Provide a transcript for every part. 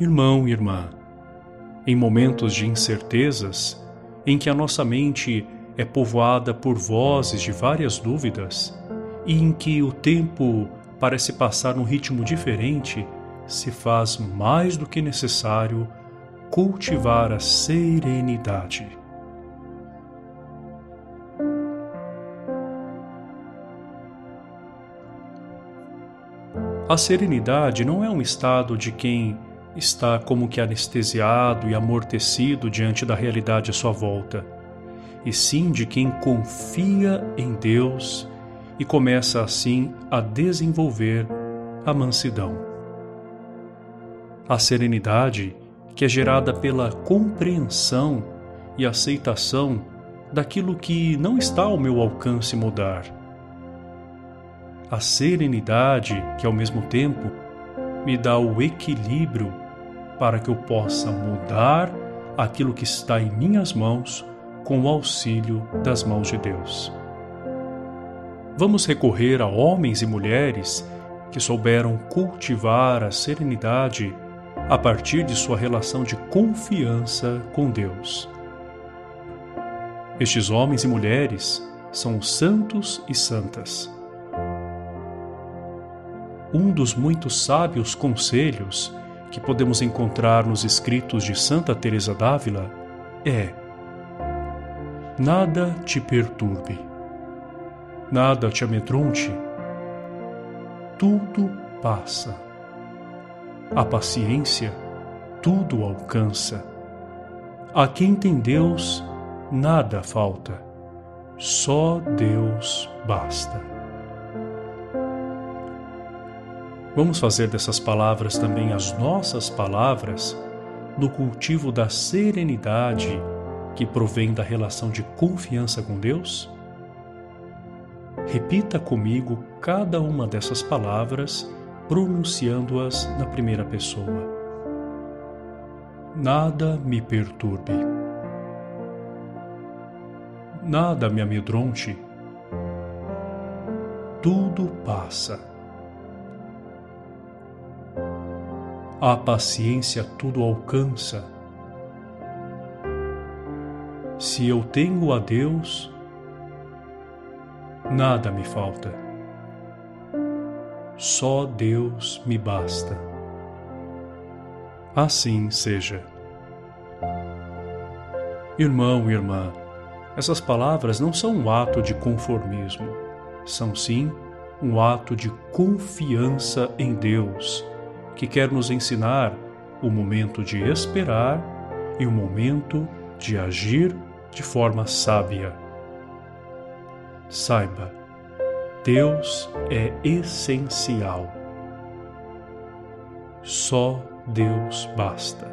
Irmão e irmã, em momentos de incertezas, em que a nossa mente é povoada por vozes de várias dúvidas e em que o tempo parece passar num ritmo diferente, se faz mais do que necessário cultivar a serenidade. A serenidade não é um estado de quem está como que anestesiado e amortecido diante da realidade à sua volta, e sim de quem confia em Deus e começa assim a desenvolver a mansidão. A serenidade que é gerada pela compreensão e aceitação daquilo que não está ao meu alcance mudar a serenidade que ao mesmo tempo me dá o equilíbrio para que eu possa mudar aquilo que está em minhas mãos com o auxílio das mãos de Deus. Vamos recorrer a homens e mulheres que souberam cultivar a serenidade a partir de sua relação de confiança com Deus. Estes homens e mulheres são santos e santas um dos muitos sábios conselhos que podemos encontrar nos escritos de Santa Teresa d'Ávila é: Nada te perturbe, nada te amedronte, tudo passa. A paciência tudo alcança. A quem tem Deus, nada falta. Só Deus basta. Vamos fazer dessas palavras também as nossas palavras no cultivo da serenidade que provém da relação de confiança com Deus? Repita comigo cada uma dessas palavras, pronunciando-as na primeira pessoa. Nada me perturbe. Nada me amedronte. Tudo passa A paciência tudo alcança. Se eu tenho a Deus, nada me falta. Só Deus me basta. Assim seja. Irmão e irmã, essas palavras não são um ato de conformismo, são sim um ato de confiança em Deus que quer nos ensinar o momento de esperar e o momento de agir de forma sábia. Saiba, Deus é essencial. Só Deus basta.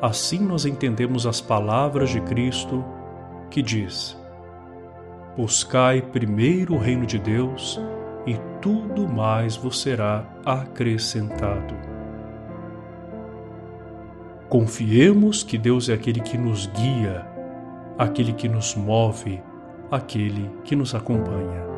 Assim nós entendemos as palavras de Cristo que diz: Buscai primeiro o reino de Deus e tudo mais vos será acrescentado. Confiemos que Deus é aquele que nos guia, aquele que nos move, aquele que nos acompanha.